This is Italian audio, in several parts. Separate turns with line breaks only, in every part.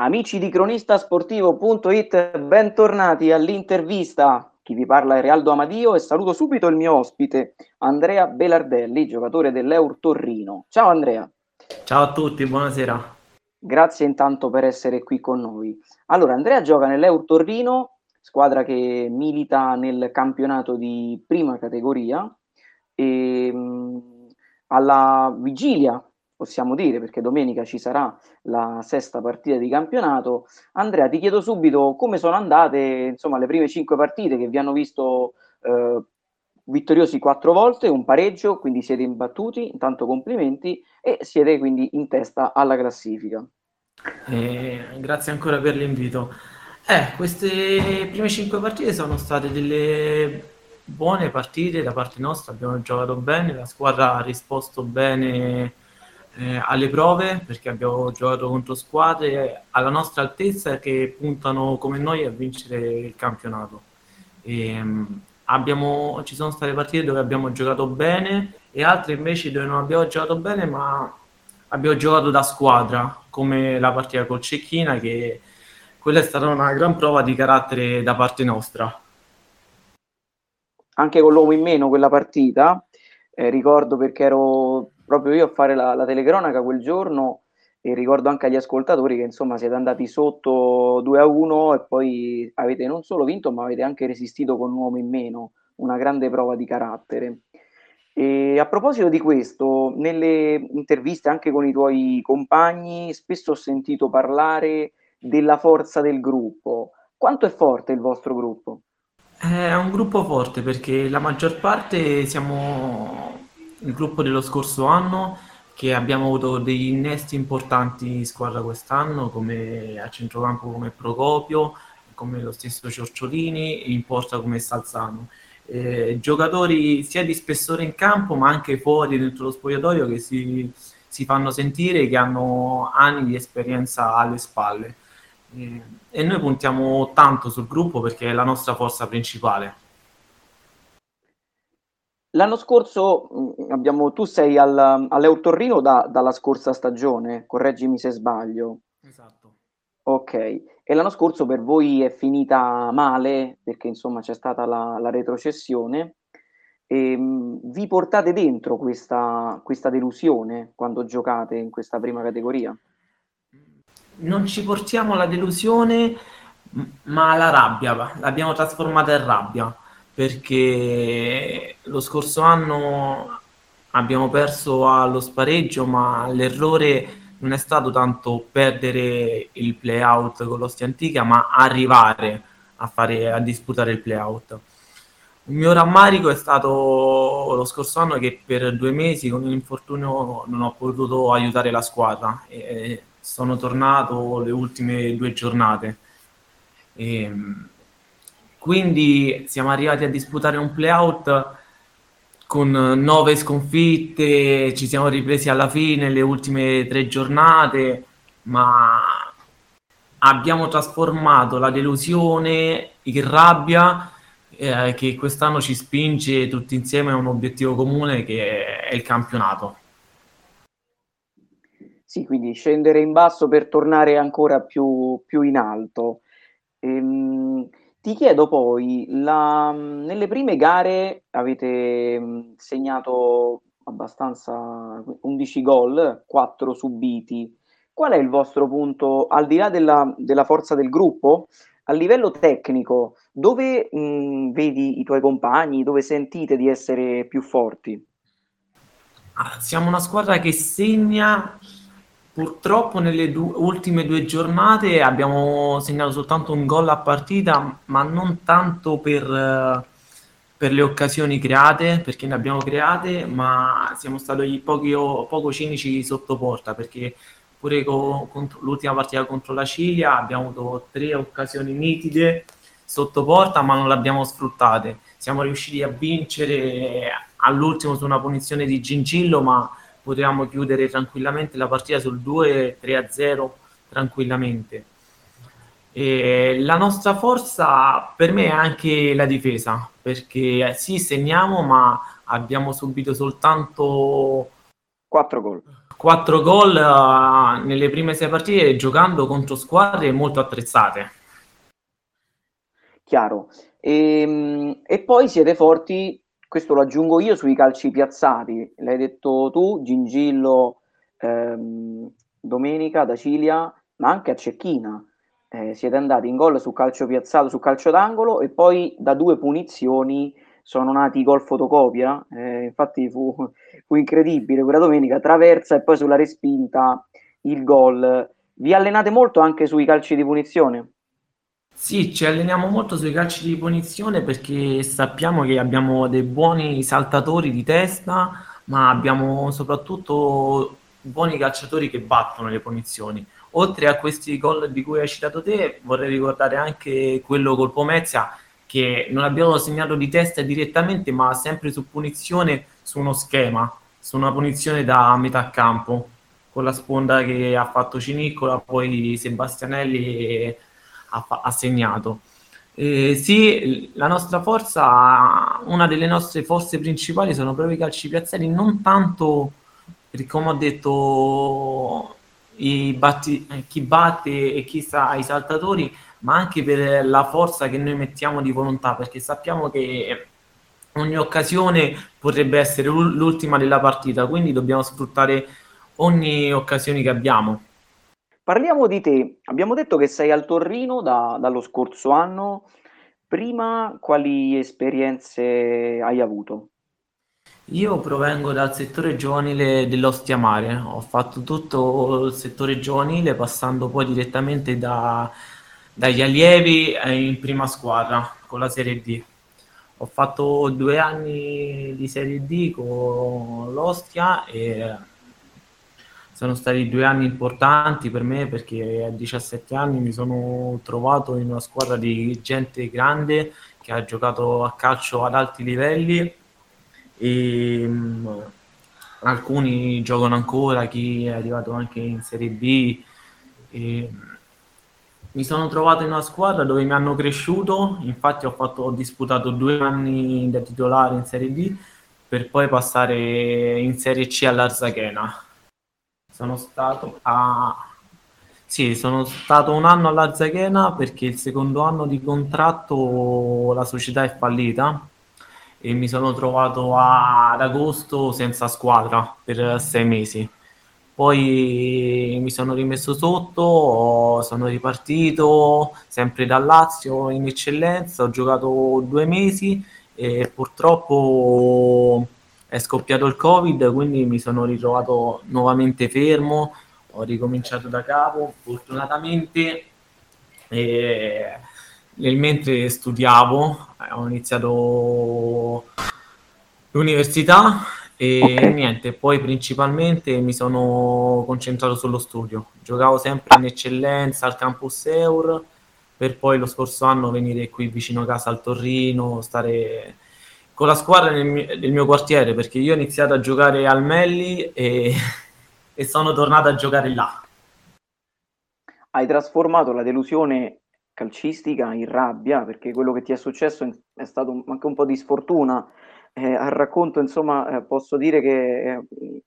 Amici di cronistasportivo.it, bentornati all'intervista. Chi vi parla è Realdo Amadio e saluto subito il mio ospite, Andrea Belardelli, giocatore dell'Eur Torrino. Ciao Andrea.
Ciao a tutti, buonasera.
Grazie intanto per essere qui con noi. Allora, Andrea gioca nell'Eur Torrino, squadra che milita nel campionato di prima categoria e mh, alla vigilia possiamo dire, perché domenica ci sarà la sesta partita di campionato. Andrea, ti chiedo subito come sono andate insomma, le prime cinque partite che vi hanno visto eh, vittoriosi quattro volte, un pareggio, quindi siete imbattuti, intanto complimenti, e siete quindi in testa alla classifica.
Eh, grazie ancora per l'invito. Eh, queste prime cinque partite sono state delle buone partite da parte nostra, abbiamo giocato bene, la squadra ha risposto bene eh, alle prove perché abbiamo giocato contro squadre alla nostra altezza che puntano come noi a vincere il campionato. E, um, abbiamo, ci sono state partite dove abbiamo giocato bene e altre invece dove non abbiamo giocato bene ma abbiamo giocato da squadra come la partita col Cecchina che quella è stata una gran prova di carattere da parte nostra.
Anche con l'uomo in meno quella partita, eh, ricordo perché ero proprio io a fare la, la telecronaca quel giorno e ricordo anche agli ascoltatori che insomma siete andati sotto 2 a 1 e poi avete non solo vinto ma avete anche resistito con un uomo in meno, una grande prova di carattere. E a proposito di questo, nelle interviste anche con i tuoi compagni spesso ho sentito parlare della forza del gruppo. Quanto è forte il vostro gruppo?
È un gruppo forte perché la maggior parte siamo il gruppo dello scorso anno che abbiamo avuto degli innesti importanti in squadra quest'anno come a centrocampo come Procopio, come lo stesso Ciorciolini, in porta come Salzano. Eh, giocatori sia di spessore in campo ma anche fuori dentro lo spogliatoio che si, si fanno sentire che hanno anni di esperienza alle spalle. Eh, e noi puntiamo tanto sul gruppo perché è la nostra forza principale.
L'anno scorso mm, abbiamo, tu sei al, all'Eutorrino da, dalla scorsa stagione, correggimi se sbaglio.
Esatto.
Ok, e l'anno scorso per voi è finita male perché insomma c'è stata la, la retrocessione. E, mh, vi portate dentro questa, questa delusione quando giocate in questa prima categoria?
Non ci portiamo la delusione, ma la rabbia, l'abbiamo trasformata in rabbia perché lo scorso anno abbiamo perso allo spareggio, ma l'errore non è stato tanto perdere il playout con l'Ostia Antica, ma arrivare a, fare, a disputare il playout. Il mio rammarico è stato lo scorso anno che per due mesi con un infortunio non ho potuto aiutare la squadra e sono tornato le ultime due giornate. E, quindi siamo arrivati a disputare un playout con nove sconfitte, ci siamo ripresi alla fine, le ultime tre giornate, ma abbiamo trasformato la delusione in rabbia eh, che quest'anno ci spinge tutti insieme a un obiettivo comune che è il campionato.
Sì, quindi scendere in basso per tornare ancora più, più in alto. Ehm, ti chiedo poi, la, nelle prime gare avete segnato abbastanza 11 gol, 4 subiti. Qual è il vostro punto, al di là della, della forza del gruppo, a livello tecnico, dove mh, vedi i tuoi compagni, dove sentite di essere più forti?
Ah, siamo una squadra che segna Purtroppo nelle du- ultime due giornate abbiamo segnato soltanto un gol a partita, ma non tanto per, per le occasioni create, perché ne abbiamo create, ma siamo stati pochi, poco cinici sotto porta, perché pure co- contro, l'ultima partita contro la Ciglia abbiamo avuto tre occasioni nitide sotto porta, ma non le abbiamo sfruttate. Siamo riusciti a vincere all'ultimo su una punizione di Gingillo, ma potevamo chiudere tranquillamente la partita sul 2-3-0 tranquillamente. E la nostra forza per me è anche la difesa, perché sì, segniamo, ma abbiamo subito soltanto
4 gol.
4 gol uh, nelle prime sei partite giocando contro squadre molto attrezzate.
Chiaro. E, ehm, e, poi siete forti, questo lo aggiungo io, sui calci piazzati. L'hai detto tu, Gingillo, ehm, Domenica, Dacilia, ma anche a Cecchina. Eh, siete andati in gol su calcio piazzato, su calcio d'angolo e poi da due punizioni sono nati i gol fotocopia. Eh, infatti fu, fu incredibile quella domenica, traversa e poi sulla respinta il gol. Vi allenate molto anche sui calci di punizione?
Sì, ci alleniamo molto sui calci di punizione perché sappiamo che abbiamo dei buoni saltatori di testa, ma abbiamo soprattutto buoni calciatori che battono le punizioni. Oltre a questi gol di cui hai citato te, vorrei ricordare anche quello col Pomezia che non abbiamo segnato di testa direttamente, ma sempre su punizione su uno schema, su una punizione da metà campo, con la sponda che ha fatto Ciniccola, poi Sebastianelli ha, ha segnato. Eh, sì, la nostra forza, una delle nostre forze principali sono proprio i calci piazzati, non tanto perché come ho detto batti, chi batte e chi sta ai saltatori, ma anche per la forza che noi mettiamo di volontà, perché sappiamo che ogni occasione potrebbe essere l'ultima della partita, quindi dobbiamo sfruttare ogni occasione che abbiamo.
Parliamo di te. Abbiamo detto che sei al Torrino da, dallo scorso anno. Prima, quali esperienze hai avuto?
Io provengo dal settore giovanile dell'Ostia Mare. Ho fatto tutto il settore giovanile, passando poi direttamente da, dagli allievi in prima squadra con la Serie D. Ho fatto due anni di Serie D con l'Ostia e sono stati due anni importanti per me perché a 17 anni mi sono trovato in una squadra di gente grande che ha giocato a calcio ad alti livelli e um, alcuni giocano ancora, chi è arrivato anche in Serie B. E, mi sono trovato in una squadra dove mi hanno cresciuto, infatti ho, fatto, ho disputato due anni da titolare in Serie D per poi passare in Serie C all'Arzachena sono stato a... Sì, sono stato un anno all'Arzachena perché il secondo anno di contratto la società è fallita e mi sono trovato a... ad agosto senza squadra per sei mesi. Poi mi sono rimesso sotto, sono ripartito sempre da Lazio in eccellenza, ho giocato due mesi e purtroppo è scoppiato il covid quindi mi sono ritrovato nuovamente fermo ho ricominciato da capo fortunatamente e nel mentre studiavo ho iniziato l'università e okay. niente, poi principalmente mi sono concentrato sullo studio. Giocavo sempre in eccellenza al campus Eur per poi lo scorso anno venire qui vicino a casa al Torrino, stare con la squadra del mio, del mio quartiere perché io ho iniziato a giocare al Melli e, e sono tornato a giocare là.
Hai trasformato la delusione calcistica in rabbia perché quello che ti è successo è stato anche un po' di sfortuna. Eh, al racconto, insomma, eh, posso dire che eh,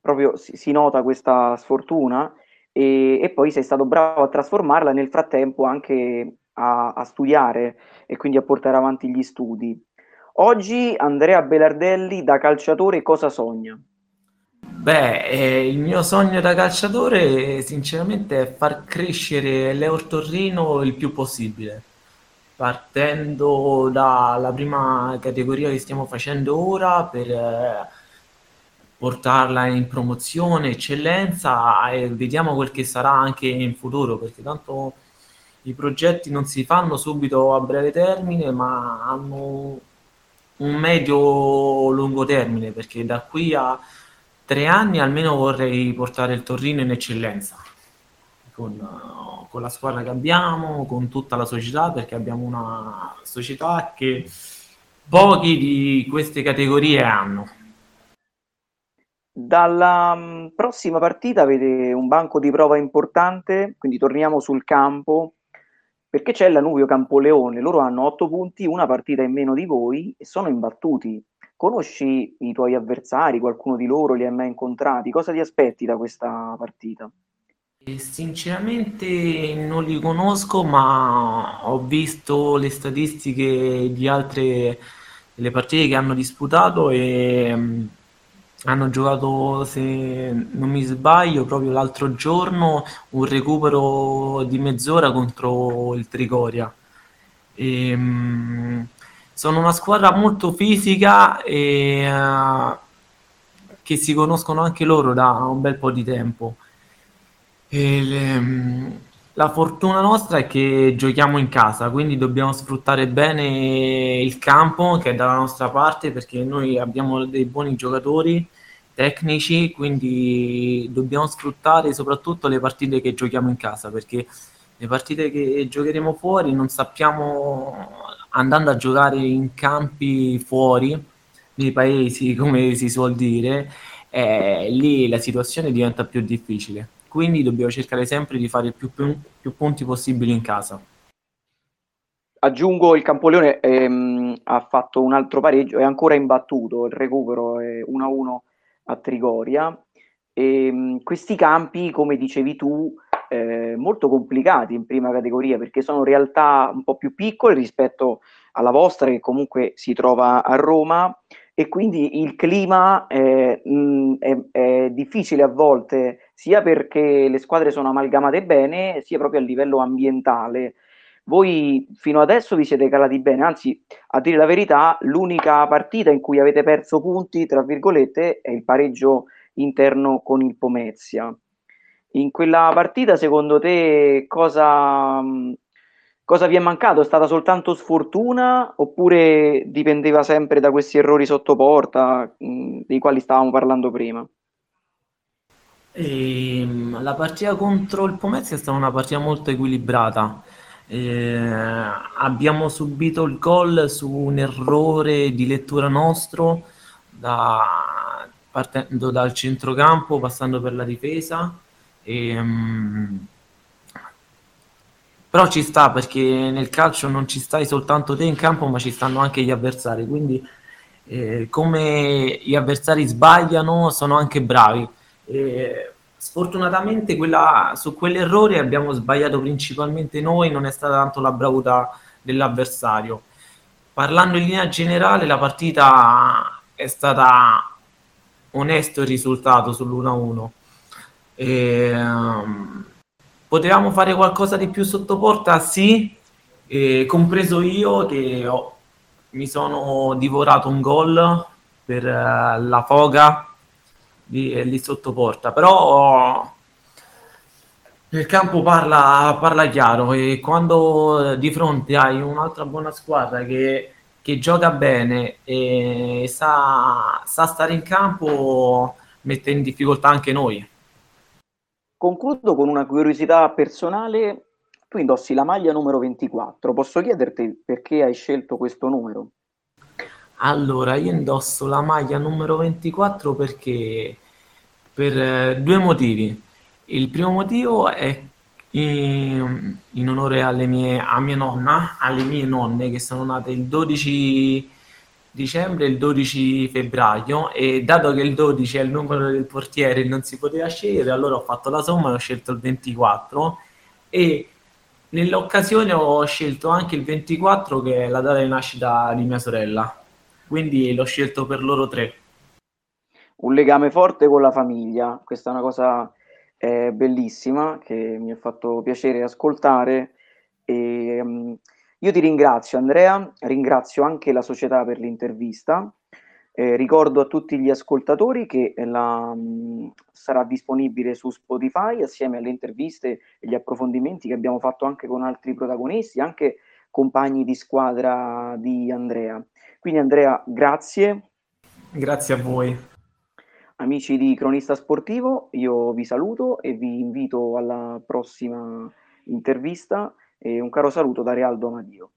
proprio si, si, nota questa sfortuna e, e, poi sei stato bravo a trasformarla nel frattempo anche a, a studiare e quindi a portare avanti gli studi. Oggi Andrea Belardelli da calciatore cosa sogna?
Beh, eh, il mio sogno da calciatore sinceramente è far crescere l'Eur Torrino il più possibile, partendo dalla prima categoria che stiamo facendo ora per eh, portarla in promozione, eccellenza e vediamo quel che sarà anche in futuro, perché tanto i progetti non si fanno subito a breve termine, ma hanno un medio-lungo termine, perché da qui a tre anni almeno vorrei portare il Torino in eccellenza. Con, con, la squadra che abbiamo, con tutta la società, perché abbiamo una società che pochi di queste categorie hanno.
Dalla mm, prossima partita avete un banco di prova importante, quindi torniamo sul campo perché c'è la Nuvio Campoleone, loro hanno 8 punti, una partita in meno di voi e sono imbattuti. Conosci i tuoi avversari, qualcuno di loro li hai mai incontrati? Cosa ti aspetti da questa partita?
Sinceramente non li conosco, ma ho visto le statistiche di altre le partite che hanno disputato e um, hanno giocato, se non mi sbaglio, proprio l'altro giorno un recupero di mezz'ora contro il Trigoria. E, um, sono una squadra molto fisica e uh, che si conoscono anche loro da un bel po' di tempo. Le, mm, la fortuna nostra è che giochiamo in casa, quindi dobbiamo sfruttare bene il campo che è dalla nostra parte perché noi abbiamo dei buoni giocatori tecnici, quindi dobbiamo sfruttare soprattutto le partite che giochiamo in casa perché le partite che giocheremo fuori non sappiamo andando a giocare in campi fuori nei paesi, come si suol dire, eh, lì la situazione diventa più difficile quindi dobbiamo cercare sempre di fare più, più, più punti possibili in casa.
Aggiungo il Campoleone ehm, ha fatto un altro pareggio, è ancora imbattuto, il recupero è 1-1 a Trigoria. E, ehm, questi campi, come dicevi tu, eh, molto complicati in prima categoria perché sono realtà un po' più piccole rispetto alla vostra che comunque si trova a Roma e quindi il clima è, mh, è, è difficile a volte sia perché le squadre sono amalgamate bene, sia proprio a livello ambientale. Voi fino adesso vi siete calati bene, anzi, a dire la verità, l'unica partita in cui avete perso punti, tra virgolette, è il pareggio interno con il Pomezia. In quella partita, secondo te, cosa, cosa vi è mancato? È stata soltanto sfortuna oppure dipendeva sempre da questi errori sotto porta mh, dei quali stavamo parlando prima?
E, ehm, la partita contro il Pomezia è stata una partita molto equilibrata. Eh, abbiamo subito il gol su un errore di lettura nostro da, partendo dal centrocampo, passando per la difesa. E, um, però ci sta perché nel calcio non ci stai soltanto te in campo, ma ci stanno anche gli avversari. Quindi, eh, come gli avversari sbagliano, sono anche bravi. E sfortunatamente quella, su quell'errore abbiamo sbagliato principalmente noi, non è stata tanto la bravura dell'avversario. Parlando in linea generale, la partita è stata onesto il risultato sull'1-1. E, um, potevamo fare qualcosa di più sotto porta? Sì, e compreso io che ho, mi sono divorato un gol per uh, la foga lì, lì sotto porta, però il campo parla, parla, chiaro e quando di fronte hai un'altra buona squadra che, che gioca bene e sa, sa, stare in campo, mette in difficoltà anche noi.
Concludo con una curiosità personale. Tu indossi la maglia numero 24. Posso chiederti perché hai scelto questo numero?
Allora, io indosso la maglia numero 24 perché per eh, due motivi. Il primo motivo è in, in onore alle mie, a mia nonna, alle mie nonne che sono nate il 12 dicembre e il 12 febbraio e dato che il 12 è il numero del portiere e non si poteva scegliere, allora ho fatto la somma e ho scelto il 24 e nell'occasione ho scelto anche il 24 che è la data di nascita di mia sorella quindi l'ho scelto per loro tre.
Un legame forte con la famiglia, questa è una cosa eh, bellissima che mi ha fatto piacere ascoltare. E, um, io ti ringrazio Andrea, ringrazio anche la società per l'intervista. Eh, ricordo a tutti gli ascoltatori che la, um, sarà disponibile su Spotify assieme alle interviste e gli approfondimenti che abbiamo fatto anche con altri protagonisti, anche compagni di squadra di Andrea. Quindi Andrea, grazie.
Grazie a voi.
Amici di Cronista Sportivo, io vi saluto e vi invito alla prossima intervista e un caro saluto da Realdo Amadio.